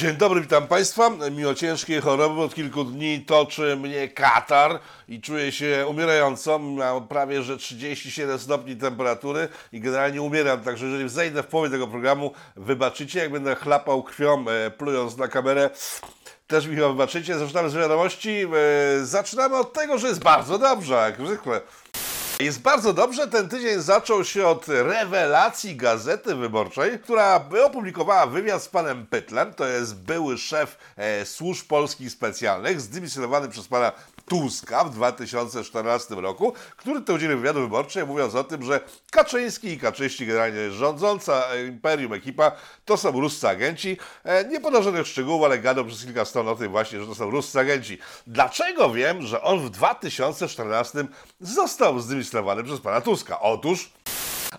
Dzień dobry, witam Państwa. Mimo ciężkiej choroby od kilku dni toczy mnie katar i czuję się umierająco. Mam prawie że 37 stopni temperatury i generalnie umieram, także jeżeli zejdę w połowie tego programu, wybaczycie, jak będę chlapał krwią, e, plując na kamerę. Też mi chyba wybaczycie. Zaczynamy z wiadomości. E, zaczynamy od tego, że jest bardzo dobrze, jak zwykle. Jest bardzo dobrze. Ten tydzień zaczął się od rewelacji Gazety Wyborczej, która opublikowała wywiad z panem Pytlem. To jest były szef e, służb polskich specjalnych, zdymisjonowany przez pana Tuska w 2014 roku, który to udzielił wywiadu wyborczej, mówiąc o tym, że Kaczyński i Kaczyści, generalnie rządząca imperium ekipa, to są ruscy agenci. E, nie podał żadnych szczegółów, ale gadał przez kilka stron o tym właśnie, że to są ruscy agenci. Dlaczego wiem, że on w 2014 został zdymisjonowany przez pana Tuska? Otóż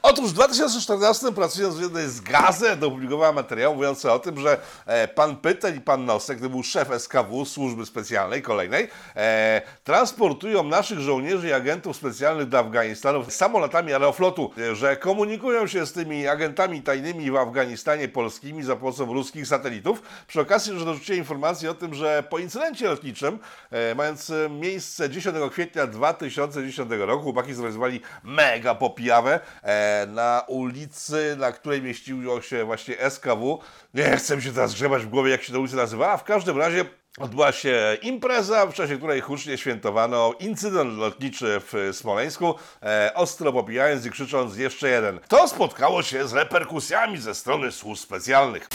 Otóż w 2014 pracując w jednej z gazet opublikowała materiał mówiący o tym, że e, pan Pytel i pan Nosek, to był szef SKW, służby specjalnej kolejnej, e, transportują naszych żołnierzy i agentów specjalnych do Afganistanu samolotami aeroflotu, że komunikują się z tymi agentami tajnymi w Afganistanie polskimi za pomocą ruskich satelitów. Przy okazji, że dorzuciłem informację o tym, że po incydencie lotniczym, e, mając miejsce 10 kwietnia 2010 roku, chłopaki zorganizowali mega popijawę, e, na ulicy, na której mieściło się właśnie SKW. Nie chcę się teraz grzebać w głowie, jak się ta ulica nazywała. W każdym razie Odbyła się impreza, w czasie której hucznie świętowano incydent lotniczy w Smoleńsku, e, ostro popijając i krzycząc jeszcze jeden. To spotkało się z reperkusjami ze strony służb specjalnych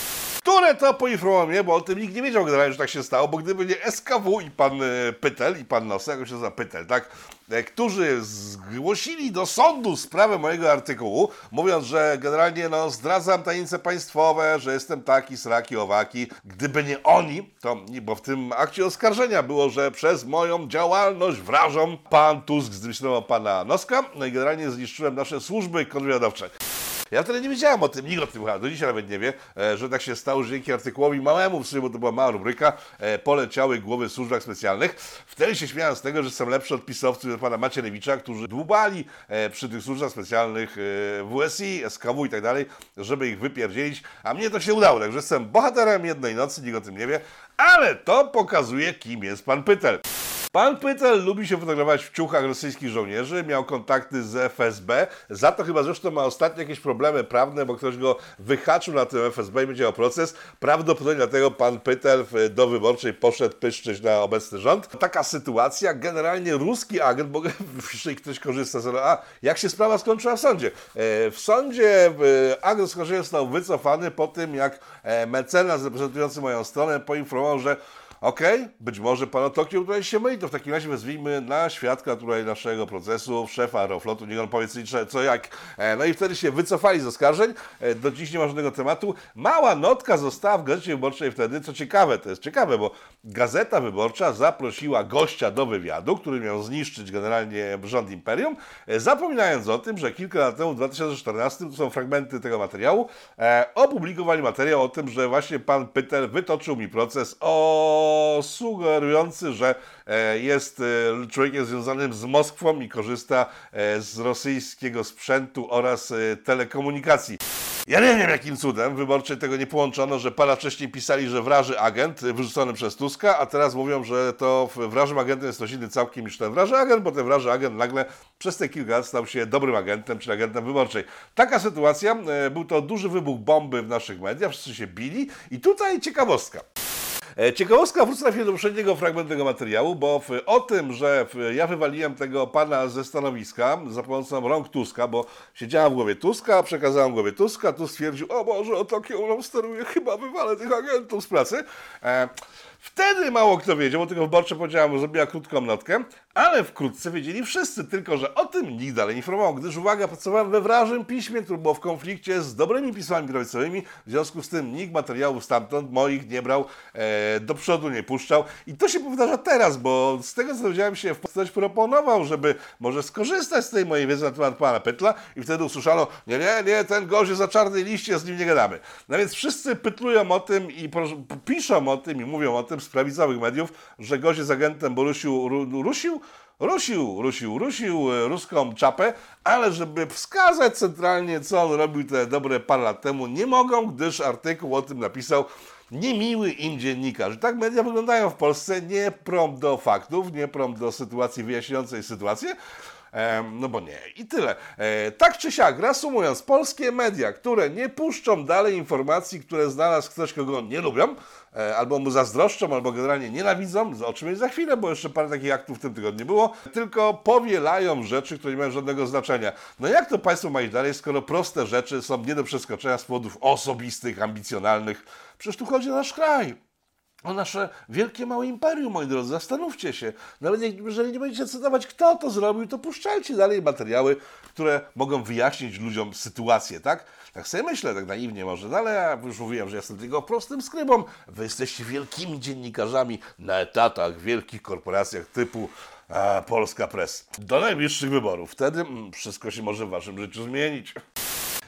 które to poinformowało mnie, bo o tym nikt nie wiedział generalnie, że tak się stało, bo gdyby nie SKW i pan e, Pytel, i pan Nosek, jak się nazywa Pytel, tak, którzy zgłosili do sądu sprawę mojego artykułu, mówiąc, że generalnie no, zdradzam tajemnice państwowe, że jestem taki, sraki, owaki. Gdyby nie oni, to, bo w tym akcie oskarżenia było, że przez moją działalność wrażą pan Tusk zdyscyplinował pana Noska, no i generalnie zniszczyłem nasze służby kontrwywiadowcze. Ja wtedy nie wiedziałem o tym, nikt o tym chyba do dzisiaj nawet nie wie, e, że tak się stało, że dzięki artykułowi małemu, w sumie, bo to była mała rubryka, e, poleciały głowy w służbach specjalnych. Wtedy się śmiałem z tego, że są lepszy od pisowców pana Macierewicza, którzy dłubali e, przy tych służbach specjalnych WSI, SKW i tak dalej, żeby ich wypierdzielić, a mnie to się udało, także jestem bohaterem jednej nocy, nikt o tym nie wie, ale to pokazuje, kim jest pan Pytel. Pan Pytel lubi się fotografować w ciuchach rosyjskich żołnierzy, miał kontakty z FSB, za to chyba zresztą ma ostatnio jakieś problemy prawne, bo ktoś go wyhaczył na tym FSB i będzie o proces. Prawdopodobnie dlatego pan Pytel do wyborczej poszedł pyszczyć na obecny rząd. Taka sytuacja, generalnie ruski agent, bo jeśli ktoś korzysta z a jak się sprawa skończyła w sądzie? E, w sądzie agent oskarżenia został wycofany po tym, jak e, mecenas reprezentujący moją stronę poinformował, że Okej, okay, być może pan Tokio tutaj się myli, to w takim razie wezwijmy na świadka tutaj naszego procesu, szefa Aeroflotu, niech on powie co jak. E, no i wtedy się wycofali z oskarżeń, e, do dziś nie ma żadnego tematu. Mała notka została w Gazecie Wyborczej wtedy, co ciekawe, to jest ciekawe, bo Gazeta Wyborcza zaprosiła gościa do wywiadu, który miał zniszczyć generalnie rząd Imperium, e, zapominając o tym, że kilka lat temu, w 2014, to są fragmenty tego materiału, opublikowali materiał o tym, że właśnie pan Pytel wytoczył mi proces o sugerujący, że e, jest e, człowiekiem związanym z Moskwą i korzysta e, z rosyjskiego sprzętu oraz telekomunikacji. Ja nie wiem, jakim cudem wyborcze tego nie połączono, że pana wcześniej pisali, że wraży agent wyrzucony przez Tuska, a teraz mówią, że to wrażym agentem jest coś inny całkiem niż ten wraży agent, bo ten wraży agent nagle przez te kilka lat stał się dobrym agentem, czy agentem wyborczej. Taka sytuacja, był to duży wybuch bomby w naszych mediach, wszyscy się bili i tutaj ciekawostka. E, ciekawostka, wrócę na do poprzedniego fragmentu tego materiału, bo w, o tym, że w, ja wywaliłem tego pana ze stanowiska za pomocą rąk Tuska, bo siedziałem w głowie Tuska, przekazałem głowie Tuska, tu stwierdził, o Boże, o takie on steruje, chyba wywalę tych agentów z pracy. E, Wtedy mało kto wiedział, bo tylko wyborcze powiedziałem, zrobiła krótką notkę, ale wkrótce wiedzieli wszyscy, tylko że o tym nikt dalej nie informował, gdyż uwaga, pracowałem we wrażym piśmie, które było w konflikcie z dobrymi pismami prawicowymi, w związku z tym nikt materiałów stamtąd moich nie brał, e, do przodu nie puszczał i to się powtarza teraz, bo z tego co dowiedziałem się, ktoś proponował, żeby może skorzystać z tej mojej wiedzy na temat pana Petla i wtedy usłyszano, nie, nie, nie, ten gość jest za czarnej liście, z nim nie gadamy. No więc wszyscy pytlują o tym i piszą o tym i mówią o tym, z prawicowych mediów, że gość jest agentem, bo rusił, rusił, rusił, rusił, rusił e, ruską czapę, ale żeby wskazać centralnie, co on robił te dobre parę lat temu, nie mogą, gdyż artykuł o tym napisał niemiły im dziennikarz. Tak media wyglądają w Polsce, nie prom do faktów, nie prom do sytuacji wyjaśniającej sytuację, no bo nie. I tyle. E, tak czy siak, reasumując, polskie media, które nie puszczą dalej informacji, które znalazł ktoś, kogo nie lubią, albo mu zazdroszczą, albo generalnie nienawidzą, o czym jest za chwilę, bo jeszcze parę takich aktów w tym tygodniu było, tylko powielają rzeczy, które nie mają żadnego znaczenia. No jak to państwo ma dalej, skoro proste rzeczy są nie do przeskoczenia z powodów osobistych, ambicjonalnych? Przecież tu chodzi o nasz kraj o nasze wielkie, małe imperium, moi drodzy. Zastanówcie się. Nawet jeżeli nie będziecie cytować, kto to zrobił, to puszczajcie dalej materiały, które mogą wyjaśnić ludziom sytuację, tak? Tak sobie myślę, tak naiwnie może, no ale ja już mówiłem, że jestem tylko prostym skrybą. Wy jesteście wielkimi dziennikarzami na etatach w wielkich korporacjach typu a, Polska Press. Do najbliższych wyborów. Wtedy mm, wszystko się może w waszym życiu zmienić.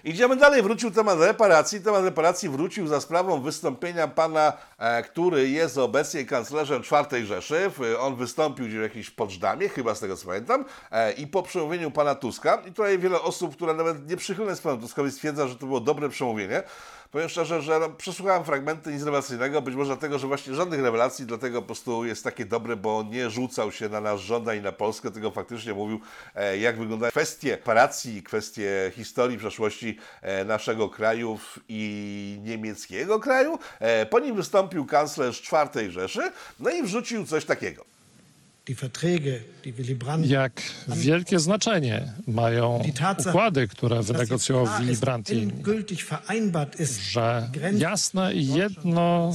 Idziemy dalej, wrócił temat reparacji. Temat reparacji wrócił za sprawą wystąpienia pana, e, który jest obecnie kanclerzem czwartej Rzeszy. On wystąpił w jakimś Poczdamie, chyba z tego co pamiętam, e, i po przemówieniu pana Tuska, i tutaj wiele osób, które nawet nie przychylne z panu Tuskowi stwierdza, że to było dobre przemówienie, Powiem szczerze, że no, przesłuchałem fragmenty nic rewelacyjnego, być może dlatego, że właśnie żadnych rewelacji, dlatego po prostu jest takie dobre, bo nie rzucał się na nasz rząd i na Polskę, tylko faktycznie mówił, e, jak wyglądają kwestie operacji, kwestie historii, przeszłości e, naszego kraju i niemieckiego kraju. E, po nim wystąpił kanclerz czwartej Rzeszy, no i wrzucił coś takiego. Jak wielkie znaczenie mają układy, które wynegocjował Willy Brandt i że jasne i jedno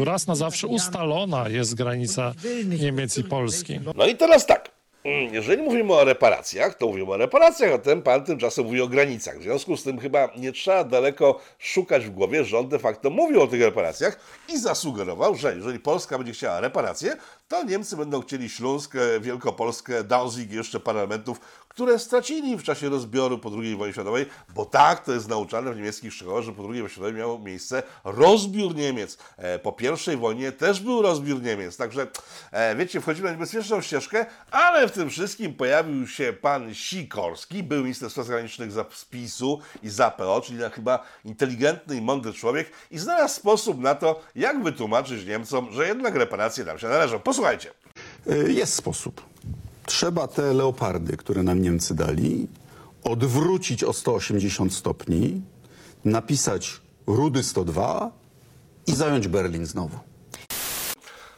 y, raz na zawsze ustalona jest granica Niemiec i Polski. No i teraz tak. Mm, jeżeli mówimy o reparacjach, to mówimy o reparacjach, a ten pan tymczasem mówi o granicach. W związku z tym chyba nie trzeba daleko szukać w głowie, że on de facto mówił o tych reparacjach i zasugerował, że jeżeli Polska będzie chciała reparacje, to Niemcy będą chcieli Śląsk, Wielkopolskę, Danzig i jeszcze parę elementów, które stracili w czasie rozbioru po II wojnie światowej, bo tak to jest nauczane w niemieckich szkołach, że po II wojnie światowej miał miejsce rozbiór Niemiec. E, po I wojnie też był rozbiór Niemiec, także e, wiecie, wchodzimy na niebezpieczną ścieżkę, ale w tym wszystkim pojawił się pan Sikorski, był minister spraw zagranicznych za PiSu i za PO, czyli chyba inteligentny i mądry człowiek i znalazł sposób na to, jak wytłumaczyć Niemcom, że jednak reparacje nam się należą. Posłuchajcie. E, jest sposób. Trzeba te leopardy, które nam Niemcy dali, odwrócić o 180 stopni, napisać Rudy 102 i zająć Berlin znowu.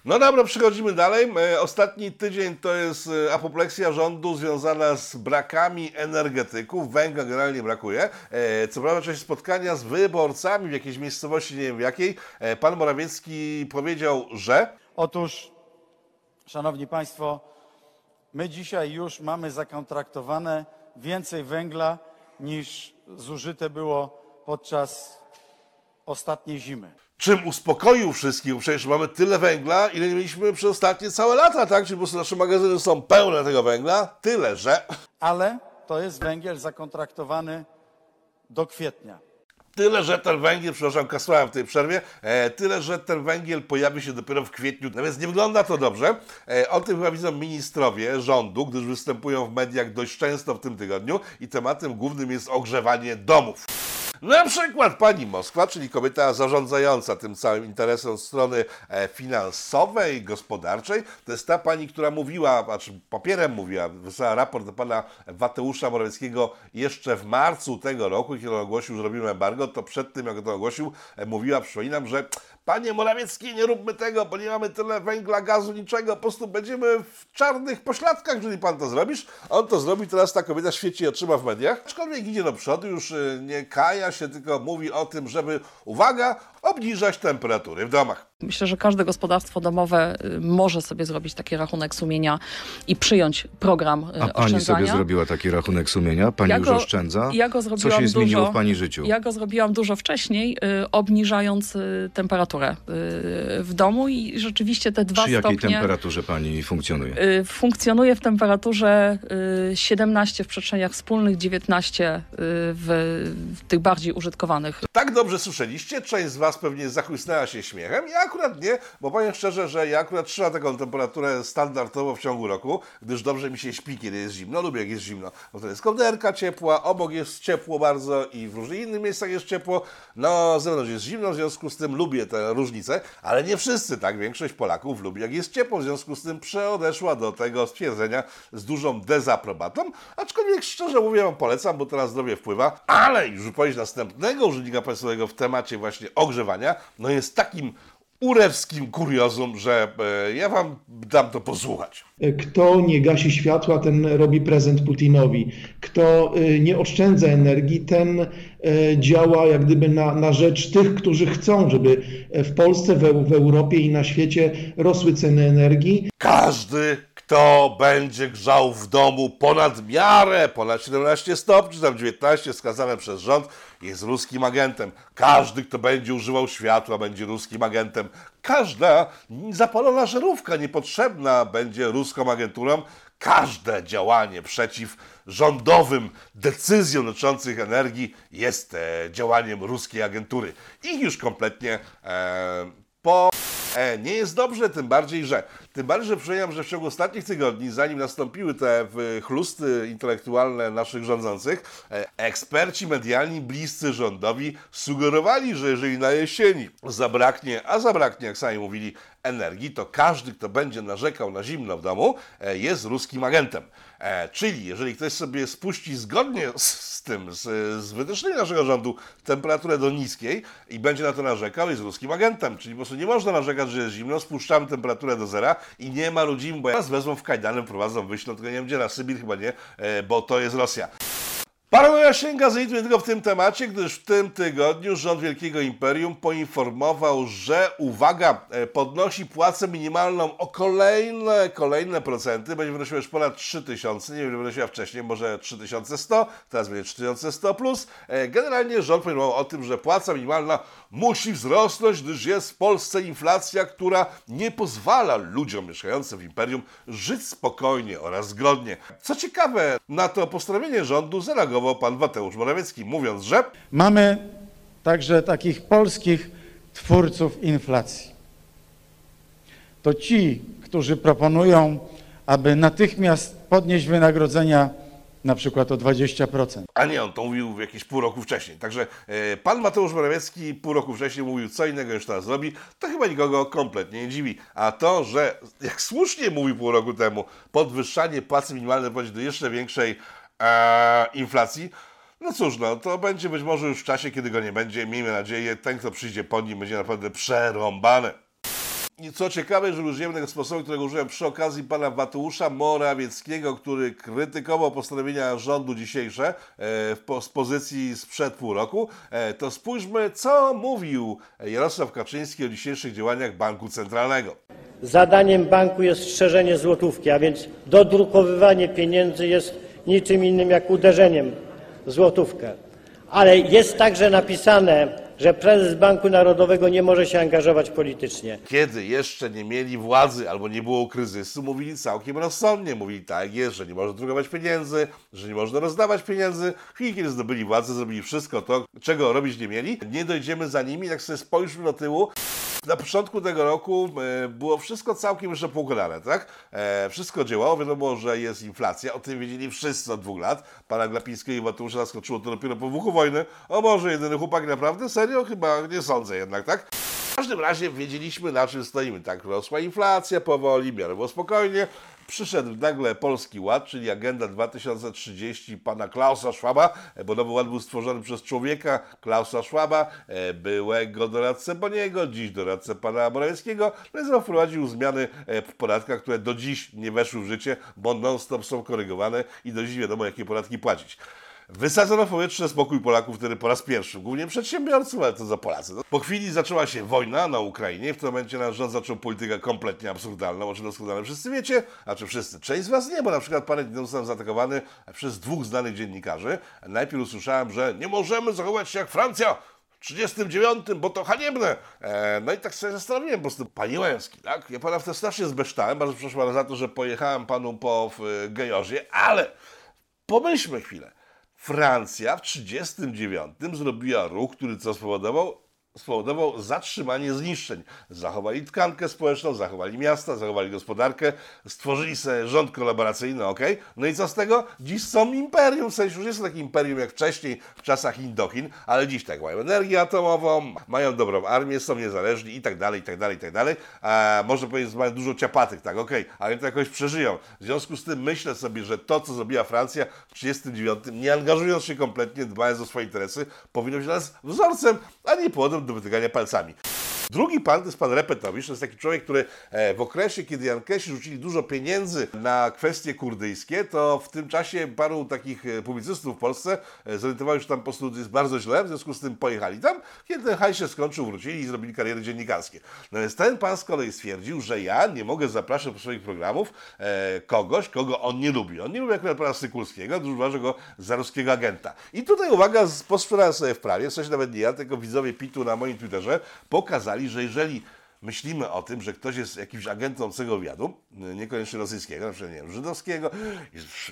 No dobra, przechodzimy dalej. E, ostatni tydzień to jest e, apopleksja rządu związana z brakami energetyków. Węgla generalnie brakuje. E, co prawda, czasie spotkania z wyborcami w jakiejś miejscowości, nie wiem w jakiej, pan Morawiecki powiedział, że. Otóż, Szanowni Państwo, my dzisiaj już mamy zakontraktowane więcej węgla niż zużyte było podczas ostatniej zimy czym uspokoił wszystkich, przecież mamy tyle węgla, ile nie mieliśmy przez ostatnie całe lata, tak? Czyli po prostu nasze magazyny są pełne tego węgla, tyle, że... Ale to jest węgiel zakontraktowany do kwietnia. Tyle, że ten węgiel, przepraszam, kasłałem w tej przerwie, e, tyle, że ten węgiel pojawi się dopiero w kwietniu, no więc nie wygląda to dobrze. E, o tym chyba widzą ministrowie rządu, gdyż występują w mediach dość często w tym tygodniu i tematem głównym jest ogrzewanie domów. Na przykład pani Moskwa, czyli kobieta zarządzająca tym całym interesem strony e, finansowej, gospodarczej, to jest ta pani, która mówiła, znaczy papierem mówiła, wysłała raport do pana Wateusza Morawieckiego jeszcze w marcu tego roku, kiedy on ogłosił, że robimy embargo, to przed tym, jak to ogłosił, e, mówiła, przypominam, że Panie Morawiecki, nie róbmy tego, bo nie mamy tyle węgla, gazu, niczego. Po prostu będziemy w czarnych pośladkach, jeżeli pan to zrobisz. On to zrobi, teraz ta kobieta świeci oczyma w mediach. Aczkolwiek idzie do przodu, już y, nie kaja się, tylko mówi o tym, żeby, uwaga, obniżać temperatury w domach. Myślę, że każde gospodarstwo domowe y, może sobie zrobić taki rachunek sumienia i przyjąć program y, A pani sobie zrobiła taki rachunek sumienia? Pani ja już go, oszczędza? Ja go zrobiłam Co się dużo, zmieniło w pani życiu? Ja go zrobiłam dużo wcześniej, y, obniżając temperaturę w domu i rzeczywiście te dwa stopnie... Przy jakiej temperaturze pani funkcjonuje? Funkcjonuje w temperaturze 17 w przestrzeniach wspólnych, 19 w, w tych bardziej użytkowanych. Tak dobrze słyszeliście? Część z was pewnie zachłysnęła się śmiechem. Ja akurat nie, bo powiem szczerze, że ja akurat trzymam taką temperaturę standardowo w ciągu roku, gdyż dobrze mi się śpi, kiedy jest zimno, lubię jak jest zimno, bo to jest kołderka ciepła, obok jest ciepło bardzo i w różnych innych miejscach jest ciepło, no zewnątrz jest zimno, w związku z tym lubię te różnice, ale nie wszyscy, tak, większość Polaków lubi jak jest ciepło, w związku z tym przeodeszła do tego stwierdzenia z dużą dezaprobatą, aczkolwiek szczerze mówiąc polecam, bo teraz zdrowie wpływa, ale już wypowiedź następnego urzędnika państwowego w temacie właśnie ogrzewania, no jest takim urewskim kuriozum, że e, ja wam dam to posłuchać. Kto nie gasi światła, ten robi prezent Putinowi. Kto e, nie oszczędza energii, ten e, działa jak gdyby na, na rzecz tych, którzy chcą, żeby w Polsce, w, w Europie i na świecie rosły ceny energii. Każdy, kto będzie grzał w domu ponad miarę, ponad 17 stopni, czy tam 19 skazane przez rząd, jest ruskim agentem. Każdy, kto będzie używał światła, będzie ruskim agentem. Każda zapalona żarówka niepotrzebna będzie ruską agenturą. Każde działanie przeciw rządowym decyzjom dotyczących energii jest e, działaniem ruskiej agentury. Ich już kompletnie e, po E, nie jest dobrze, tym bardziej, że tym bardziej, że przypominam, że w ciągu ostatnich tygodni, zanim nastąpiły te chlusty intelektualne naszych rządzących, e, eksperci medialni bliscy rządowi sugerowali, że jeżeli na jesieni zabraknie, a zabraknie, jak sami mówili, energii, to każdy, kto będzie narzekał na zimno w domu, e, jest ruskim agentem. E, czyli jeżeli ktoś sobie spuści zgodnie z, z tym, z, z wytycznymi naszego rządu temperaturę do niskiej i będzie na to narzekał, jest ruskim agentem. Czyli po prostu nie można narzekać, że jest zimno, spuszczamy temperaturę do zera i nie ma rodzin, bo nas wezmą w kajdany, prowadzą, wyślą, tylko nie wiem gdzie, na Sybir chyba nie, e, bo to jest Rosja. Paranoja sięga z nie tylko w tym temacie, gdyż w tym tygodniu rząd Wielkiego Imperium poinformował, że uwaga, e, podnosi płacę minimalną o kolejne, kolejne procenty, będzie wynosiła już ponad 3000, nie wiem, wynosiła wcześniej, może 3100, teraz będzie 3100 plus. E, generalnie rząd poinformował o tym, że płaca minimalna musi wzrosnąć, gdyż jest w Polsce inflacja, która nie pozwala ludziom mieszkającym w Imperium żyć spokojnie oraz zgodnie. Co ciekawe, na to postanowienie rządu zareagował pan Mateusz Morawiecki, mówiąc, że mamy także takich polskich twórców inflacji. To ci, którzy proponują, aby natychmiast podnieść wynagrodzenia na przykład o 20%. A nie, on to mówił jakieś pół roku wcześniej. Także e, pan Mateusz Morawiecki pół roku wcześniej mówił co innego niż teraz robi, to chyba nikogo kompletnie nie dziwi. A to, że jak słusznie mówił pół roku temu, podwyższanie płacy minimalnej prowadzi do jeszcze większej e, inflacji, no cóż, no to będzie być może już w czasie, kiedy go nie będzie. Miejmy nadzieję, ten, kto przyjdzie po nim, będzie naprawdę przerąbany. I co ciekawe, że użyjemy tego sposobu, którego użyłem przy okazji pana Mateusza Morawieckiego, który krytykował postanowienia rządu dzisiejsze e, w, z pozycji sprzed pół roku, e, to spójrzmy, co mówił Jarosław Kaczyński o dzisiejszych działaniach Banku Centralnego. Zadaniem banku jest strzeżenie złotówki, a więc dodrukowywanie pieniędzy jest niczym innym jak uderzeniem w złotówkę. Ale jest także napisane, że prezes Banku Narodowego nie może się angażować politycznie. Kiedy jeszcze nie mieli władzy albo nie było kryzysu, mówili całkiem rozsądnie. Mówili tak jest, że nie można drukować pieniędzy, że nie można rozdawać pieniędzy. Chwili, kiedy zdobyli władzę, zrobili wszystko to, czego robić nie mieli. Nie dojdziemy za nimi, tak sobie spojrzmy do tyłu. Na początku tego roku e, było wszystko całkiem jeszcze poukładane, tak? E, wszystko działało, wiadomo, że jest inflacja, o tym wiedzieli wszyscy od dwóch lat. Pana Glapińskiego i Mateusza zaskoczyło to dopiero po wybuchu wojny. O może jedyny chłopak naprawdę? Serio? Chyba nie sądzę jednak, tak? W każdym razie wiedzieliśmy na czym stoimy, tak? Rosła inflacja powoli, miarę było spokojnie, przyszedł nagle Polski Ład, czyli Agenda 2030 pana Klausa Schwaba, bo Nowy Ład był stworzony przez człowieka Klausa Schwaba, e, byłego doradcę Boniego, dziś doradcę pana Morawieckiego, no i wprowadził zmiany e, w podatkach, które do dziś nie weszły w życie, bo non-stop są korygowane i do dziś wiadomo, jakie podatki płacić. Wysadzono w powietrze spokój Polaków wtedy po raz pierwszy, głównie przedsiębiorców, ale to za Polacy. Po chwili zaczęła się wojna na Ukrainie, w tym momencie nasz rząd zaczął politykę kompletnie absurdalną, o czym doskonale wszyscy wiecie, a czy wszyscy? Część z Was nie, bo na przykład parę dni temu zostałem zaatakowany przez dwóch znanych dziennikarzy. Najpierw usłyszałem, że nie możemy zachować się jak Francja, 39, bo to haniebne. E, no i tak sobie zastanowiłem po prostu, panie Łęski, tak? Ja pana wtedy strasznie zbeształem, bardzo przepraszam za to, że pojechałem panu po w Gejorzie, ale pomyślmy chwilę. Francja w 1939 zrobiła ruch, który co spowodował? Spowodował zatrzymanie zniszczeń. Zachowali tkankę społeczną, zachowali miasta, zachowali gospodarkę, stworzyli sobie rząd kolaboracyjny, ok? No i co z tego? Dziś są imperium, w sensie już jest takie imperium jak wcześniej w czasach Indochin, ale dziś tak mają energię atomową, mają dobrą armię, są niezależni i tak dalej, i tak dalej, i tak dalej. A można powiedzieć, że mają dużo ciapatek, tak, ok, ale to jakoś przeżyją. W związku z tym myślę sobie, że to, co zrobiła Francja w 1939, nie angażując się kompletnie, dbając o swoje interesy, powinno być dla nas wzorcem, a nie powodem do wytykania palcami. Drugi pan to jest pan Repetowicz, to jest taki człowiek, który e, w okresie, kiedy Jankesi rzucili dużo pieniędzy na kwestie kurdyjskie, to w tym czasie paru takich e, publicystów w Polsce e, zorientowało się, że tam po prostu jest bardzo źle, w związku z tym pojechali tam. Kiedy ten hajs się skończył, wrócili i zrobili kariery dziennikarskie. No więc ten pan z kolei stwierdził, że ja nie mogę zapraszać do swoich programów kogoś, kogo on nie lubi. On nie lubi akurat pana Sykulskiego, dużo uważa go za ruskiego agenta. I tutaj uwaga, posprzedałem sobie w prawie, w sensie nawet nie ja, tylko widzowie PIT-u na moim Twitterze, pokazali, że jeżeli myślimy o tym, że ktoś jest jakimś agentem obcego wywiadu, niekoniecznie rosyjskiego, na przykład nie wiem, żydowskiego,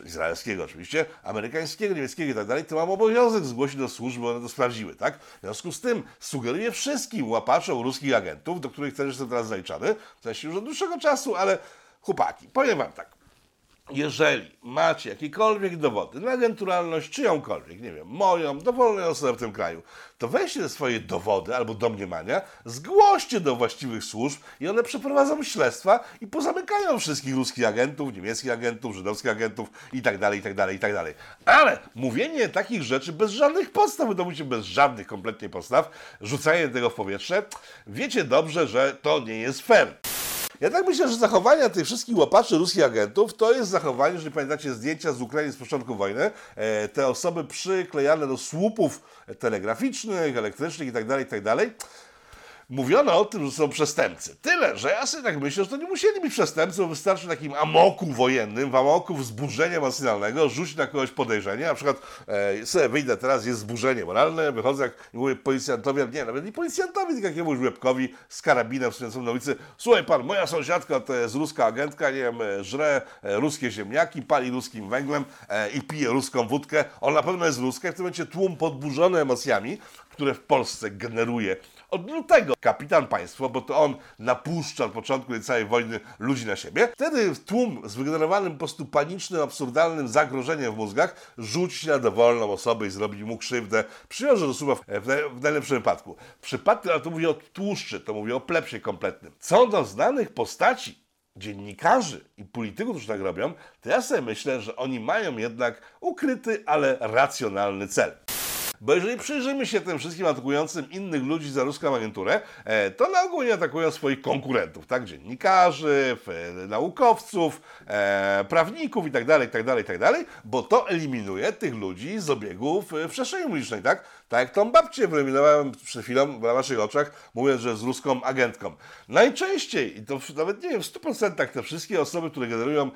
izraelskiego oczywiście, amerykańskiego, niemieckiego i tak dalej, to mam obowiązek zgłosić do służby, one to sprawdziły, tak? W związku z tym sugeruję wszystkim łapaczom ruskich agentów, do których też jestem teraz zaliczany, w sensie już od dłuższego czasu, ale chłopaki, powiem wam tak, jeżeli macie jakiekolwiek dowody na agenturalność czyjąkolwiek, nie wiem, moją, dowolnej osoby w tym kraju, to weźcie swoje dowody albo domniemania, zgłoście do właściwych służb i one przeprowadzą śledztwa i pozamykają wszystkich ruskich agentów, niemieckich agentów, żydowskich agentów itd., itd., itd. Ale mówienie takich rzeczy bez żadnych podstaw, wy to bez żadnych kompletnie podstaw, rzucanie tego w powietrze, wiecie dobrze, że to nie jest fair. Ja tak myślę, że zachowania tych wszystkich łapaczy ruskich agentów to jest zachowanie, jeżeli pamiętacie zdjęcia z Ukrainy z początku wojny, e, te osoby przyklejane do słupów telegraficznych, elektrycznych itd., tak itd., tak mówiono o tym, że są przestępcy. Tyle, że ja sobie tak myślę, że to nie musieli być przestępcy, bo wystarczy takim amoku wojennym, w amoku wzburzenia emocjonalnego, rzucić na kogoś podejrzenie, na przykład e, sobie wyjdę teraz, jest zburzenie moralne, wychodzę jak mówię policjantowi, nie, nawet nie policjantowi, tylko jakiemuś łebkowi z karabinem stojącym na ulicy, słuchaj pan, moja sąsiadka to jest ruska agentka, nie wiem, e, żre e, ruskie ziemniaki, pali ruskim węglem e, i pije ruską wódkę, on na pewno jest ruska i w tym momencie tłum podburzony emocjami, które w Polsce generuje od lutego kapitan państwa, bo to on napuszcza od początku tej całej wojny ludzi na siebie. Wtedy tłum z wygenerowanym po prostu panicznym, absurdalnym zagrożeniem w mózgach rzuci na dowolną osobę i zrobi mu krzywdę. Przywiąże do słowa w, w najlepszym wypadku. W przypadku, ale to mówię o tłuszczy, to mówię o plepsie kompletnym. Co do znanych postaci dziennikarzy i polityków, którzy tak robią, to ja sobie myślę, że oni mają jednak ukryty, ale racjonalny cel. Bo jeżeli przyjrzymy się tym wszystkim atakującym innych ludzi za ruską agenturę, e, to na ogół nie atakują swoich konkurentów, tak? Dziennikarzy, naukowców, e, prawników itd., itd., itd., bo to eliminuje tych ludzi z obiegów w przestrzeni publicznej, tak? Tak jak tą babcię wyeliminowałem przed chwilą na waszych oczach, mówiąc, że z ruską agentką. Najczęściej, i to nawet nie wiem, w 100% te wszystkie osoby, które generują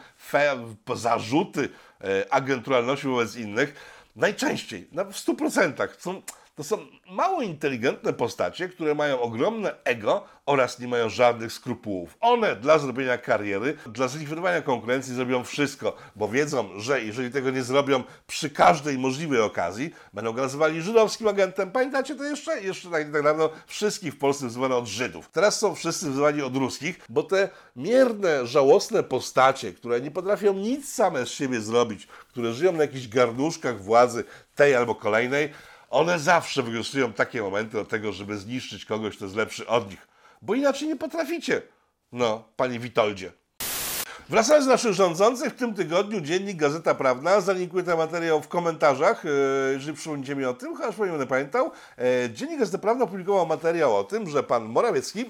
zarzuty e, agenturalności wobec innych, najczęściej, w 100% są to są mało inteligentne postacie, które mają ogromne ego oraz nie mają żadnych skrupułów. One dla zrobienia kariery, dla zlikwidowania konkurencji zrobią wszystko, bo wiedzą, że jeżeli tego nie zrobią przy każdej możliwej okazji, będą go nazywali żydowskim agentem. Pamiętacie to jeszcze? Jeszcze tak, tak dawno wszystkich w Polsce wzywano od Żydów. Teraz są wszyscy wzywani od ruskich, bo te mierne, żałosne postacie, które nie potrafią nic same z siebie zrobić, które żyją na jakichś garnuszkach władzy tej albo kolejnej, one zawsze wykorzystują takie momenty do tego, żeby zniszczyć kogoś, kto jest lepszy od nich. Bo inaczej nie potraficie. No, panie Witoldzie. Wracając do naszych rządzących, w tym tygodniu dziennik Gazeta Prawna zalinkuje ten materiał w komentarzach, e, jeżeli przypomnicie mi o tym, chociaż nie będę pamiętał. E, dziennik Gazeta Prawna opublikował materiał o tym, że pan Morawiecki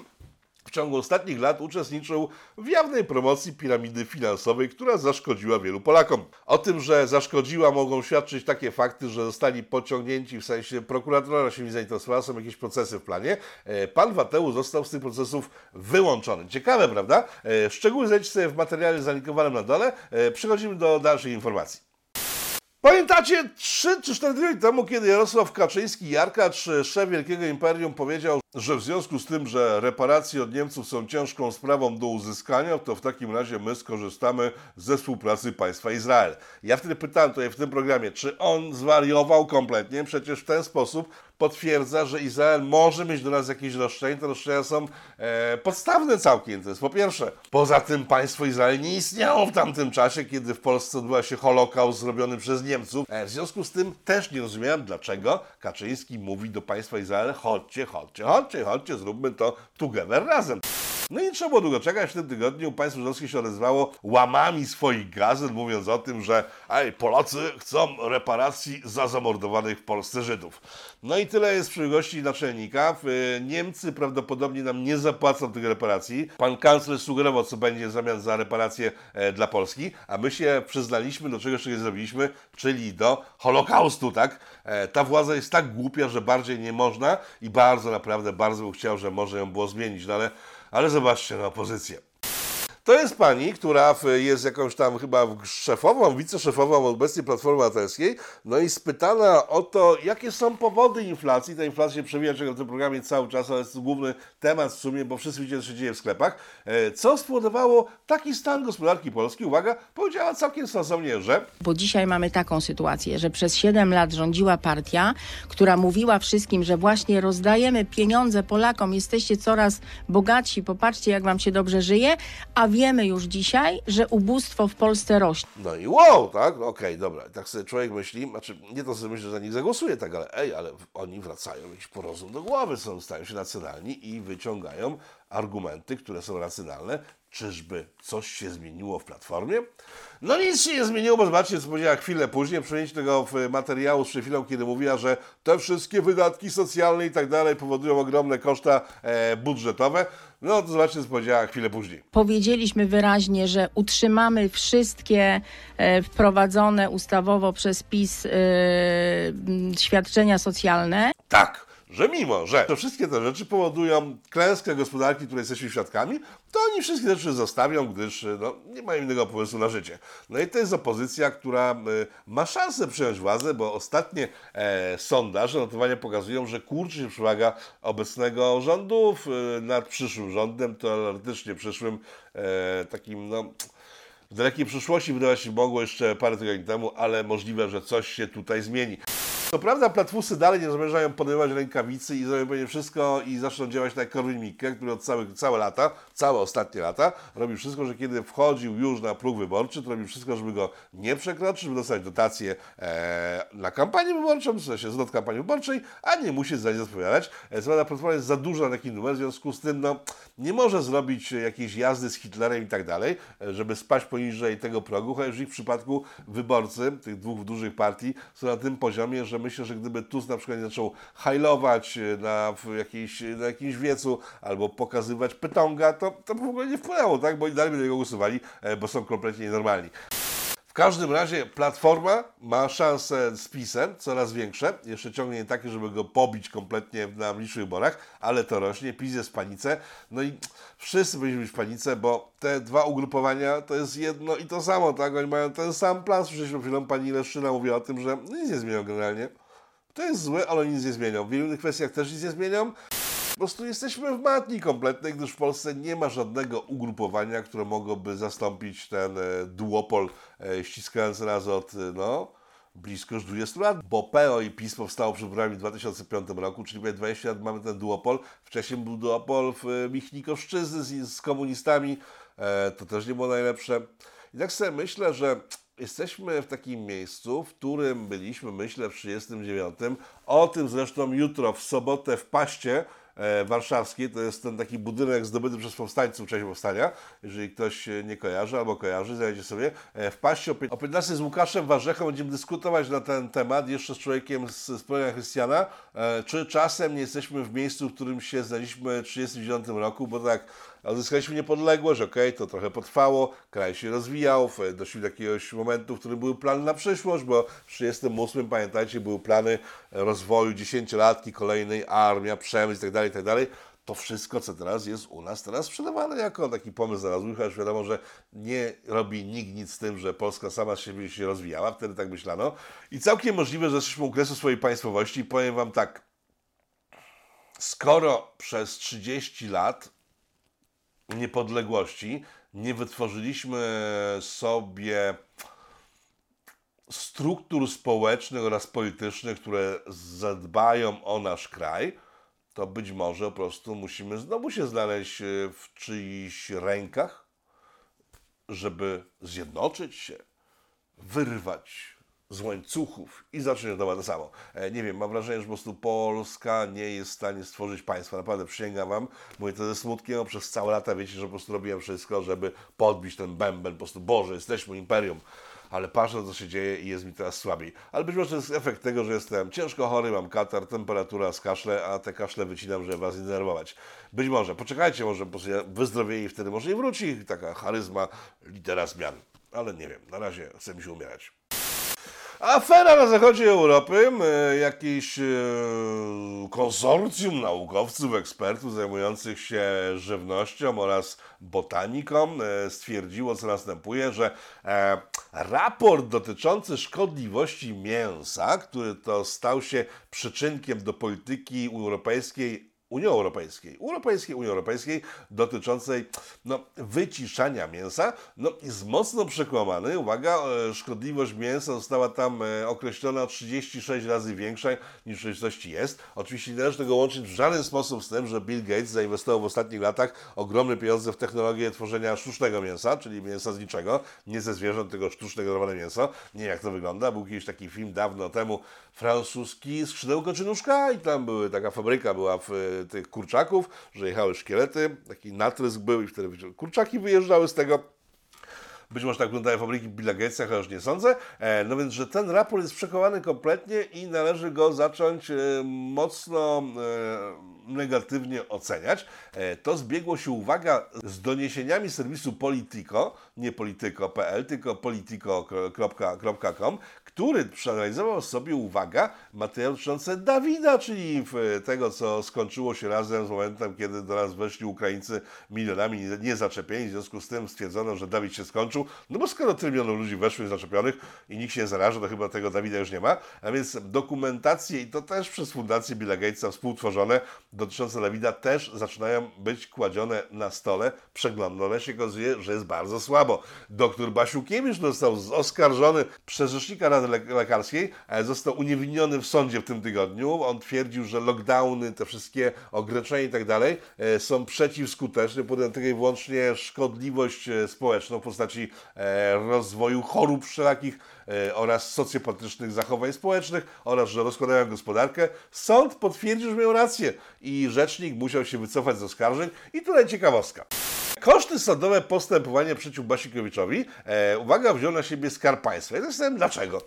w ciągu ostatnich lat uczestniczył w jawnej promocji piramidy finansowej, która zaszkodziła wielu Polakom. O tym, że zaszkodziła mogą świadczyć takie fakty, że zostali pociągnięci, w sensie prokuratora się nie zainteresowała, są jakieś procesy w planie. E, pan Wateu został z tych procesów wyłączony. Ciekawe, prawda? E, szczegóły znajdziecie sobie w materiale zalinkowanym na dole. E, przechodzimy do dalszej informacji. Pamiętacie 3 czy 4 dni temu, kiedy Jarosław Kaczyński, Jarkacz, szef Wielkiego Imperium, powiedział, że w związku z tym, że reparacje od Niemców są ciężką sprawą do uzyskania, to w takim razie my skorzystamy ze współpracy państwa Izrael. Ja wtedy pytałem tutaj w tym programie, czy on zwariował kompletnie, przecież w ten sposób potwierdza, że Izrael może mieć do nas jakieś roszczenia. Te roszczenia są e, podstawne całkiem. To jest po pierwsze. Poza tym państwo Izrael nie istniało w tamtym czasie, kiedy w Polsce odbyła się Holokaust zrobiony przez Niemców. E, w związku z tym też nie rozumiałem, dlaczego Kaczyński mówi do państwa Izrael chodźcie, chodźcie, chodźcie, chodźcie, zróbmy to together razem. No i trzeba było długo czekać. W tym tygodniu państwo żydowskie się odezwało łamami swoich gazet, mówiąc o tym, że ej, Polacy chcą reparacji za zamordowanych w Polsce Żydów. No i tyle jest przywilności naczelnika. Niemcy prawdopodobnie nam nie zapłacą tych reparacji. Pan kanclerz sugerował, co będzie w zamian za reparacje e, dla Polski, a my się przyznaliśmy do czegoś, czego nie zrobiliśmy, czyli do Holokaustu, tak? E, ta władza jest tak głupia, że bardziej nie można i bardzo, naprawdę, bardzo bym chciał, że może ją było zmienić, no ale ale zobaczcie na opozycję. To jest pani, która jest jakąś tam chyba szefową, wiceszefową obecnie Platformy Obywatelskiej, no i spytana o to, jakie są powody inflacji. Ta inflacja się przewija w tym programie cały czas, ale jest to główny temat w sumie, bo wszyscy widzą, co się dzieje w sklepach. E, co spowodowało taki stan gospodarki polskiej? Uwaga, powiedziała całkiem sensownie, że... Bo dzisiaj mamy taką sytuację, że przez 7 lat rządziła partia, która mówiła wszystkim, że właśnie rozdajemy pieniądze Polakom, jesteście coraz bogatsi, popatrzcie jak wam się dobrze żyje, a wiemy już dzisiaj, że ubóstwo w Polsce rośnie. No i wow, tak? Okej, okay, dobra. Tak sobie człowiek myśli, znaczy nie to sobie myślę, że za nich zagłosuje, tak, ale ej, ale oni wracają jakiś porozum do głowy, są, stają się nacjonalni i wyciągają argumenty, które są racjonalne. Czyżby coś się zmieniło w Platformie? No nic się nie zmieniło, bo zobaczcie, co powiedziała chwilę później, przejęcie tego materiału z chwilą, kiedy mówiła, że te wszystkie wydatki socjalne i tak dalej powodują ogromne koszta e, budżetowe. No to zobaczcie, co powiedziała chwilę później. Powiedzieliśmy wyraźnie, że utrzymamy wszystkie e, wprowadzone ustawowo przez PiS e, świadczenia socjalne. Tak że mimo, że to wszystkie te rzeczy powodują klęskę gospodarki, której jesteśmy świadkami, to oni wszystkie rzeczy zostawią, gdyż no, nie mają innego pomysłu na życie. No i to jest opozycja, która y, ma szansę przejąć władzę, bo ostatnie e, sondaże, notowania pokazują, że kurczy się przewaga obecnego rządu y, nad przyszłym rządem, teoretycznie przyszłym e, takim, no w dalekiej przyszłości wydawać się mogło jeszcze parę tygodni temu, ale możliwe, że coś się tutaj zmieni. Co prawda platfusy dalej nie zamierzają podejmować rękawicy i zrobią wszystko i zaczną działać tak jak Korwin Mikke, który od całe, całe lata, całe ostatnie lata, robił wszystko, że kiedy wchodził już na próg wyborczy, to robił wszystko, żeby go nie przekroczyć, żeby dostać dotację e, na kampanię wyborczą, w sensie zlot kampanii wyborczej, a nie musi za nie odpowiadać. E, prawda platforma jest za duża na taki numer, w związku z tym no, nie może zrobić jakiejś jazdy z Hitlerem i tak dalej, e, żeby spaść poniżej tego progu, chociaż w ich przypadku wyborcy tych dwóch dużych partii są na tym poziomie, że myślę, że gdyby Tusk na przykład zaczął hajlować na, jakiejś, na jakimś wiecu albo pokazywać pytonga, to, to w ogóle nie wpłynęło, tak? bo i dalej by niego głosowali, e, bo są kompletnie nienormalni. Każdym razie Platforma ma szanse z PiSem, coraz większe. Jeszcze ciągnie nie takie, żeby go pobić kompletnie na najbliższych wyborach, ale to rośnie. PiS jest w panice. No i wszyscy powinni być w panice, bo te dwa ugrupowania to jest jedno i to samo, tak? Oni mają ten sam plan. Słyszeliśmy chwilą, pani Leszczyna mówiła o tym, że nic nie zmienią generalnie. To jest złe, ale nic nie zmienią. W innych kwestiach też nic nie zmienią. Po prostu jesteśmy w matni kompletnej, gdyż w Polsce nie ma żadnego ugrupowania, które mogłoby zastąpić ten e, duopol e, ściskający nas od, e, no, blisko już 20 lat, bo PO i PiS powstało przed wyborami w 2005 roku, czyli prawie 20 lat mamy ten duopol. Wcześniej był duopol w Michnikowszczyzny z, z komunistami, to też nie było najlepsze. I tak sobie myślę, że jesteśmy w takim miejscu, w którym byliśmy, myślę, w 1939. O tym zresztą jutro, w sobotę w Paście, e, warszawskiej. To jest ten taki budynek zdobyty przez powstańców w czasie powstania. Jeżeli ktoś nie kojarzy albo kojarzy, znajdzie sobie. E, w paście o 15 z Łukaszem Warzechą będziemy dyskutować na ten temat, jeszcze z człowiekiem z, z Polenia Chrystiana, e, czy czasem nie jesteśmy w miejscu, w którym się znaliśmy w 1939 roku, bo tak Odzyskaliśmy niepodległość, ok, to trochę potrwało, kraj się rozwijał, doszli do jakiegoś momentu, w którym były plany na przyszłość, bo w 1938, pamiętajcie, były plany rozwoju dziesięciolatki, kolejnej armia, przemysł itd., tak itd. Tak to wszystko, co teraz jest u nas teraz sprzedawane jako taki pomysł znalazły, chociaż wiadomo, że nie robi nikt nic z tym, że Polska sama siebie się rozwijała, wtedy tak myślano. I całkiem możliwe, że jesteśmy u kresu swojej państwowości i powiem Wam tak, skoro przez 30 lat niepodległości. Nie wytworzyliśmy sobie struktur społecznych oraz politycznych, które zadbają o nasz kraj, to być może po prostu musimy znowu się znaleźć e, w czyichś rękach, żeby zjednoczyć się, wyrwać z łańcuchów i nowa to samo. E, nie wiem, mam wrażenie, że po prostu Polska nie jest w stanie stworzyć państwa. Naprawdę przysięgam wam, mówię to ze smutkiem, przez całe lata wiecie, że po prostu robiłem wszystko, żeby podbić ten bęben, po prostu, Boże, jesteśmy imperium ale patrzę, co się dzieje i jest mi teraz słabiej. Ale być może to jest efekt tego, że jestem ciężko chory, mam katar, temperatura, skaszle, a te kaszle wycinam, żeby was nie denerwować. Być może, poczekajcie, może po prostu ja i wtedy może i wróci taka charyzma litera zmian. Ale nie wiem, na razie chcę mi się umierać. Afera na zachodzie Europy, e, jakiś e, konsorcjum naukowców, ekspertów zajmujących się żywnością oraz botaniką e, stwierdziło, co następuje, że raport dotyczący szkodliwości mięsa, który to stał się przyczynkiem do polityki europejskiej Unii Europejskiej, Europejskiej Unii Europejskiej dotyczącej no, wyciszania mięsa, no, jest mocno przekłamany. Uwaga, e, szkodliwość mięsa została tam e, określona 36 razy większa niż w rzeczywistości jest. Oczywiście nie należy tego łączyć w żaden sposób z tym, że Bill Gates zainwestował w ostatnich latach ogromne pieniądze w technologię tworzenia sztucznego mięsa, czyli mięsa z niczego, nie ze zwierząt, tylko sztucznie generowane mięso. Nie wiem jak to wygląda. Był kiedyś taki film dawno temu francuski Skrzydełko czy nóżka i tam były, taka fabryka była w tych kurczaków, że jechały szkielety, taki natrysk był i wtedy kurczaki wyjeżdżały z tego. Być może tak wyglądają fabryki Billa Gatesa, chociaż nie sądzę. E, no więc, że ten raport jest przekonany kompletnie i należy go zacząć e, mocno e, negatywnie oceniać. To zbiegło się, uwaga, z doniesieniami serwisu Politico, nie polityko.pl, tylko politico.com, który przeanalizował sobie, uwaga, materiał dotyczący Dawida, czyli tego, co skończyło się razem z momentem, kiedy do nas weszli Ukraińcy milionami niezaczepieni. W związku z tym stwierdzono, że Dawid się skończył. No bo skoro tyle milionów ludzi weszło zaczepionych i nikt się nie zaraża, to chyba tego Dawida już nie ma. A więc dokumentacje, i to też przez Fundację Billa Gatesa współtworzone, dotyczące Dawida też zaczynają być kładzione na stole, przeglądane się okazuje, że jest bardzo słabo. Doktor Basiukiewicz został oskarżony przez rzecznika Rady Lekarskiej, został uniewinniony w sądzie w tym tygodniu. On twierdził, że lockdowny, te wszystkie ograniczenia i tak dalej e, są przeciwskuteczne, podają tylko i wyłącznie szkodliwość e, społeczną w postaci e, rozwoju chorób wszelakich oraz socjopatycznych zachowań społecznych oraz, że rozkładają gospodarkę. Sąd potwierdził, że miał rację i rzecznik musiał się wycofać z oskarżeń. I tutaj ciekawostka. Koszty sądowe postępowania przeciw Basikiewiczowi, e, uwaga, wziął na siebie Skarb Państwa. Ja zastanawiam dlaczego.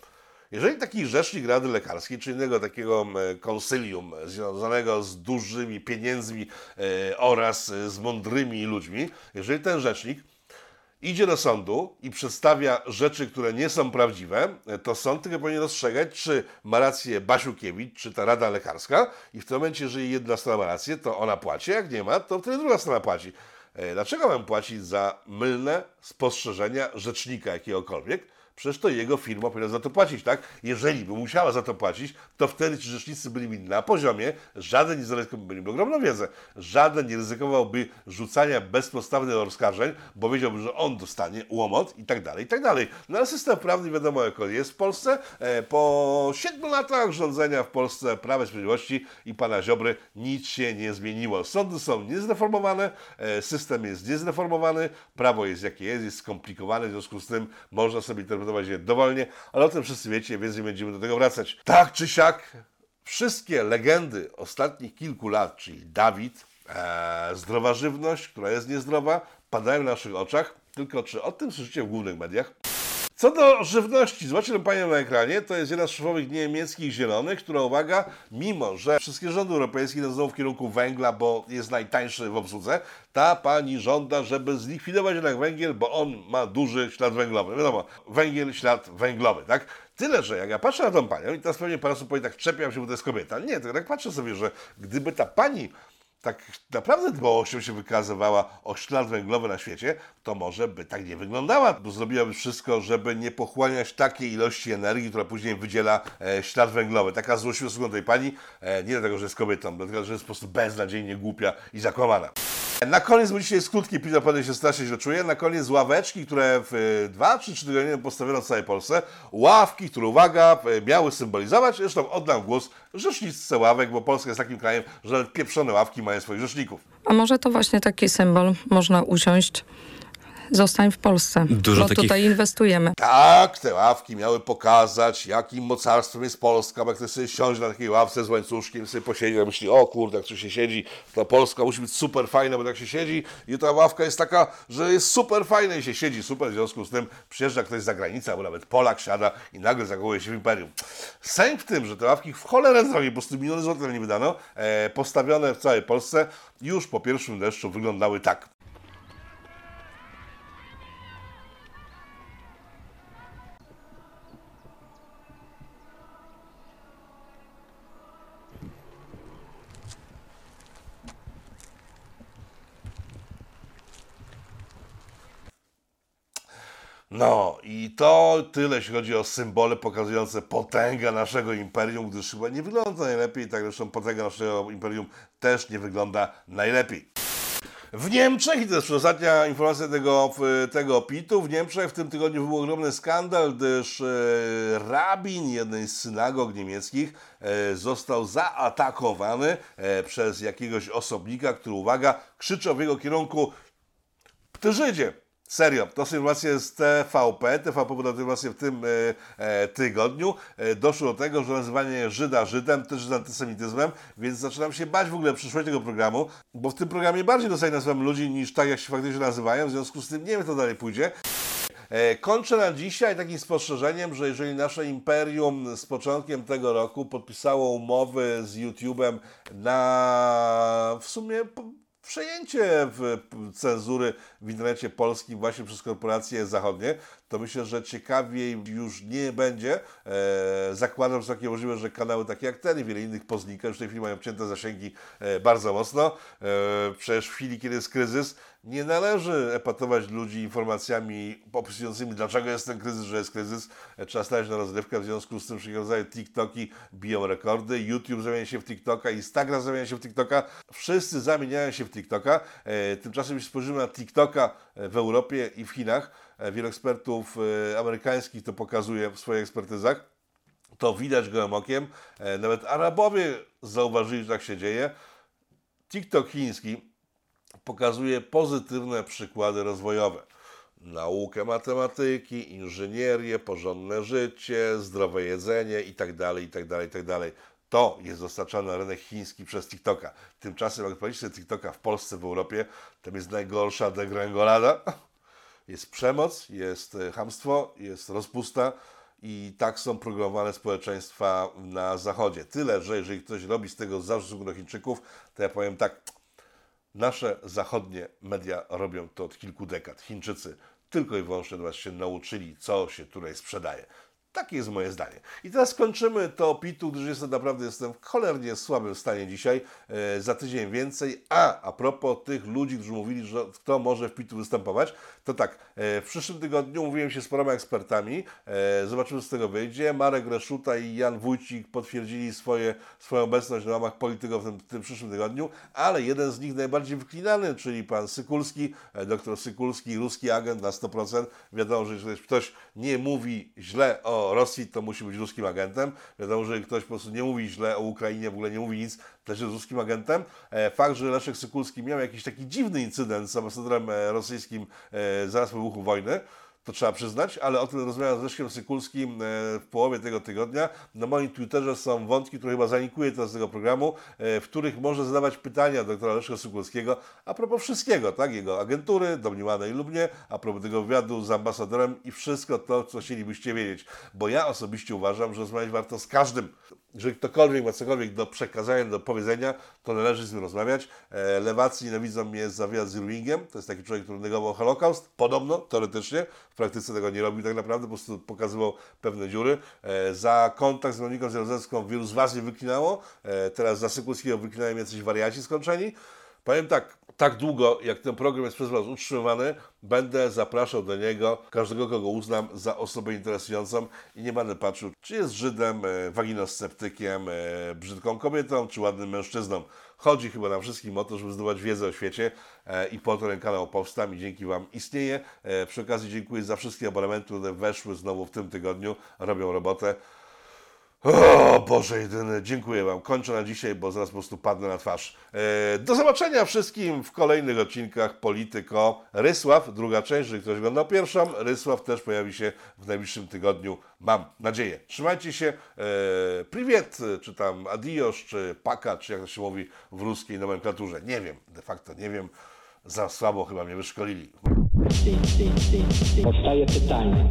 Jeżeli taki rzecznik Rady Lekarskiej, czy innego takiego konsylium związanego z dużymi pieniędzmi e, oraz z mądrymi ludźmi, jeżeli ten rzecznik idzie do sądu i przedstawia rzeczy, które nie są prawdziwe, to sąd tylko powinien rozstrzegać, czy ma rację Basiukiewicz, czy ta Rada Lekarska i w tym momencie, jeżeli jedna strona ma rację, to ona płaci, jak nie ma, to wtedy druga strona płaci. E, dlaczego mam płacić za mylne spostrzeżenia rzecznika jakiegokolwiek? Przecież to jego firma powinna za to płacić, tak? Jeżeli by musiała za to płacić, to wtedy ci rzecznicy byliby na poziomie, żaden nie zaryzykował, byliby ogromną wiedzę, żaden nie ryzykowałby rzucania bezpodstawnych oskarżeń, bo wiedziałby, że on dostanie łomot i tak dalej, i tak dalej. No ale system prawny wiadomo jak jest w Polsce. E, po siedmiu latach rządzenia w Polsce Prawa Sprawiedliwości i pana Ziobry nic się nie zmieniło. Sądy są niezreformowane, e, system jest niezreformowany, prawo jest jakie jest, jest skomplikowane, w związku z tym można sobie interpretować interpretować je dowolnie, ale o tym wszyscy wiecie, więc nie będziemy do tego wracać. Tak czy siak, wszystkie legendy ostatnich kilku lat, czyli Dawid, e, zdrowa żywność, która jest niezdrowa, padają na naszych oczach. Tylko czy o tym słyszycie w głównych mediach? Co do żywności, zobaczcie tę panią na ekranie, to jest jedna z szefowych niemieckich zielonych, która, uwaga, mimo że wszystkie rządy europejskie idą w kierunku węgla, bo jest najtańszy w obsłudze, ta pani żąda, żeby zlikwidować jednak węgiel, bo on ma duży ślad węglowy. Wiadomo, węgiel, ślad węglowy, tak? Tyle, że jak ja patrzę na tą panią i teraz pewnie parę osób powie tak, czepiam się, bo to jest kobieta. Nie, tak patrzę sobie, że gdyby ta pani tak naprawdę dbałością się wykazywała o ślad węglowy na świecie, to może by tak nie wyglądała, bo zrobiłaby wszystko, żeby nie pochłaniać takiej ilości energii, która później wydziela e, ślad węglowy. Taka złośliwość tej pani, e, nie dlatego, że jest kobietą, dlatego, że jest po prostu beznadziejnie głupia i zakłamana. Na koniec, bo dzisiaj jest krótki, Pan się strasznie źle czuje, na koniec ławeczki, które w dwa czy trzy tygodnie postawiono w całej Polsce. Ławki, które, uwaga, miały symbolizować, zresztą oddam głos rzeczniczce ławek, bo Polska jest takim krajem, że pieprzone ławki mają swoich rzeczników. A może to właśnie taki symbol można usiąść zostań w Polsce, Dużo bo takich... tutaj inwestujemy. Tak, te ławki miały pokazać, jakim mocarstwem jest Polska, bo jak ktoś sobie siądzie na takiej ławce z łańcuszkiem, sobie posiedzie, myśli, o kurde, jak tu się siedzi, to Polska musi być super fajna, bo tak się siedzi i ta ławka jest taka, że jest super fajna i się siedzi super, w związku z tym przyjeżdża ktoś z zagranicy, albo nawet Polak siada i nagle zakołuje się w imperium. Sęk w tym, że te ławki w cholerę drogie, po prostu miliony złotych nie wydano, e, postawione w całej Polsce, już po pierwszym deszczu wyglądały tak. No i to tyle, jeśli chodzi o symbole pokazujące potęgę naszego imperium, gdyż chyba nie wygląda najlepiej, tak zresztą potęga naszego imperium też nie wygląda najlepiej. W Niemczech, i to jest ostatnia informacja tego, tego PIT-u, w Niemczech w tym tygodniu był ogromny skandal, gdyż e, rabin jednej z synagog niemieckich e, został zaatakowany e, przez jakiegoś osobnika, który, uwaga, krzyczał w jego kierunku Ty Żydzie, Serio, to informacje z TVP. TVP podał informację w tym e, e, tygodniu. E, doszło do tego, że nazywanie Żyda Żydem też jest antysemityzmem, więc zaczynam się bać w ogóle przyszłość tego programu, bo w tym programie bardziej dostaję nazywam ludzi niż tak, jak się faktycznie nazywają, w związku z tym nie wiem, co dalej pójdzie. E, kończę na dzisiaj takim spostrzeżeniem, że jeżeli nasze imperium z początkiem tego roku podpisało umowy z YouTube'em na w sumie przejęcie cenzury w internecie polskim właśnie przez korporacje zachodnie, to myślę, że ciekawiej już nie będzie. E, zakładam, że takie możliwe, że kanały takie jak ten i wiele innych poznikają, już w tej chwili mają obcięte zasięgi e, bardzo mocno. E, przecież w chwili, kiedy jest kryzys, nie należy epatować ludzi informacjami opisującymi, dlaczego jest ten kryzys, że jest kryzys. E, trzeba stać na rozrywkę, w związku z tym wszelkiego rodzaju TikToki biją rekordy, YouTube zamienia się w TikToka, Instagram zamienia się w TikToka, wszyscy zamieniają się w TikToka. E, tymczasem jeśli spojrzymy na TikToka w Europie i w Chinach, E, wielu ekspertów e, amerykańskich to pokazuje w swoich ekspertyzach, to widać gołym okiem. E, nawet Arabowie zauważyli, że tak się dzieje. TikTok chiński pokazuje pozytywne przykłady rozwojowe. Naukę matematyki, inżynierię, porządne życie, zdrowe jedzenie itd., itd., itd. To jest dostarczane na rynek chiński przez TikToka. Tymczasem, jak powiedzieć TikToka w Polsce, w Europie, tam jest najgorsza degrengolada jest przemoc, jest e, hamstwo, jest rozpusta i tak są programowane społeczeństwa na Zachodzie. Tyle, że jeżeli ktoś robi z tego zarzut do Chińczyków, to ja powiem tak, nasze zachodnie media robią to od kilku dekad. Chińczycy tylko i wyłącznie się nauczyli, co się tutaj sprzedaje. Takie jest moje zdanie. I teraz skończymy to pitu, gdyż jestem naprawdę jestem w cholernie słabym stanie dzisiaj. E, za tydzień więcej. A, a propos tych ludzi, którzy mówili, że kto może w pitu występować, to tak, e, w przyszłym tygodniu mówiłem się z paroma ekspertami. E, zobaczymy, co z tego wyjdzie. Marek Reszuta i Jan Wójcik potwierdzili swoje, swoją obecność na ramach polityków w tym, w tym przyszłym tygodniu, ale jeden z nich najbardziej wyklinany, czyli pan Sykulski, e, doktor Sykulski, ruski agent na 100%. Wiadomo, że jeżeli ktoś nie mówi źle o Rosji, to musi być ruskim agentem. Wiadomo, że ktoś po prostu nie mówi źle o Ukrainie, w ogóle nie mówi nic, też jest ruskim agentem. E, fakt, że Leszek Sykulski miał jakiś taki dziwny incydent z ambasadorem e, rosyjskim e, zaraz po wybuchu wojny, to trzeba przyznać, ale o tym rozmawiam z Leszkiem Sykulskim e, w połowie tego tygodnia. Na moim Twitterze są wątki, które chyba zanikuje teraz tego programu, e, w których może zadawać pytania doktora Leszka Sykulskiego a propos wszystkiego, tak? Jego agentury, domniemanej lub nie, a propos tego wywiadu z ambasadorem i wszystko to, co chcielibyście wiedzieć. Bo ja osobiście uważam, że rozmawiać warto z każdym. Jeżeli ktokolwiek ma cokolwiek do przekazania, do powiedzenia, to należy z nim rozmawiać. E, lewacy nienawidzą mnie za wywiad z Irvingiem. To jest taki człowiek, który negował Holokaust. Podobno, teoretycznie. Praktyce tego nie robił tak naprawdę, po prostu pokazywał pewne dziury. E, za kontakt z Moniką Zjarozewską wielu z Was nie wyklinało. E, teraz za Sykulskiego wyklinają jacyś wariaci skończeni. Powiem tak, tak długo, jak ten program jest przez Was utrzymywany, będę zapraszał do niego każdego, kogo uznam za osobę interesującą i nie będę patrzył, czy jest Żydem, e, waginosceptykiem, e, brzydką kobietą, czy ładnym mężczyzną. Chodzi chyba nam wszystkim o to, żeby zdobywać wiedzę o świecie e, i po to ten kanał powstał i dzięki Wam istnieje. Przy okazji dziękuję za wszystkie abonamenty, które weszły znowu w tym tygodniu, robią robotę. O Boże jedyny, dziękuję Wam. Kończę na dzisiaj, bo zaraz po prostu padnę na twarz. E, do zobaczenia wszystkim w kolejnych odcinkach Polityko. Rysław, druga część, jeżeli ktoś oglądał pierwszą. Rysław też pojawi się w najbliższym tygodniu, mam nadzieję. Trzymajcie się. E, privet, czy tam adios, czy paka, czy jak to się mówi w ruskiej nomenklaturze. Nie wiem, de facto nie wiem. Za słabo chyba mnie wyszkolili. Powstaje pytanie,